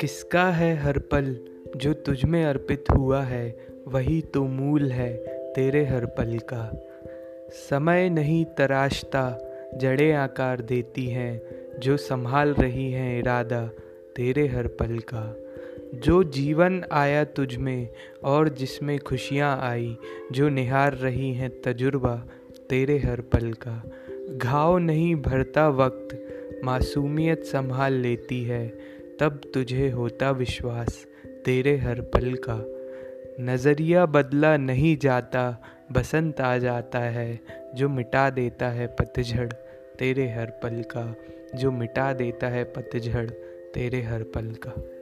किसका है हर पल जो तुझ में अर्पित हुआ है, वही तो मूल है तेरे हर पल का। समय नहीं तराशता, जड़े आकार देती हैं, जो संभाल रही हैं इरादा तेरे हर पल का। जो जीवन आया तुझ में, और जिसमें खुशियाँ आई, जो निहार रही हैं तजुर्बा तेरे हर पल का। घाव नहीं भरता वक्त मासूमियत संभाल लेती है, तब तुझे होता विश्वास तेरे हर पल का। नज़रिया बदला नहीं जाता, बसंत आ जाता है, जो मिटा देता है पतझड़ तेरे हर पल का। जो मिटा देता है पतझड़ तेरे हर पल का।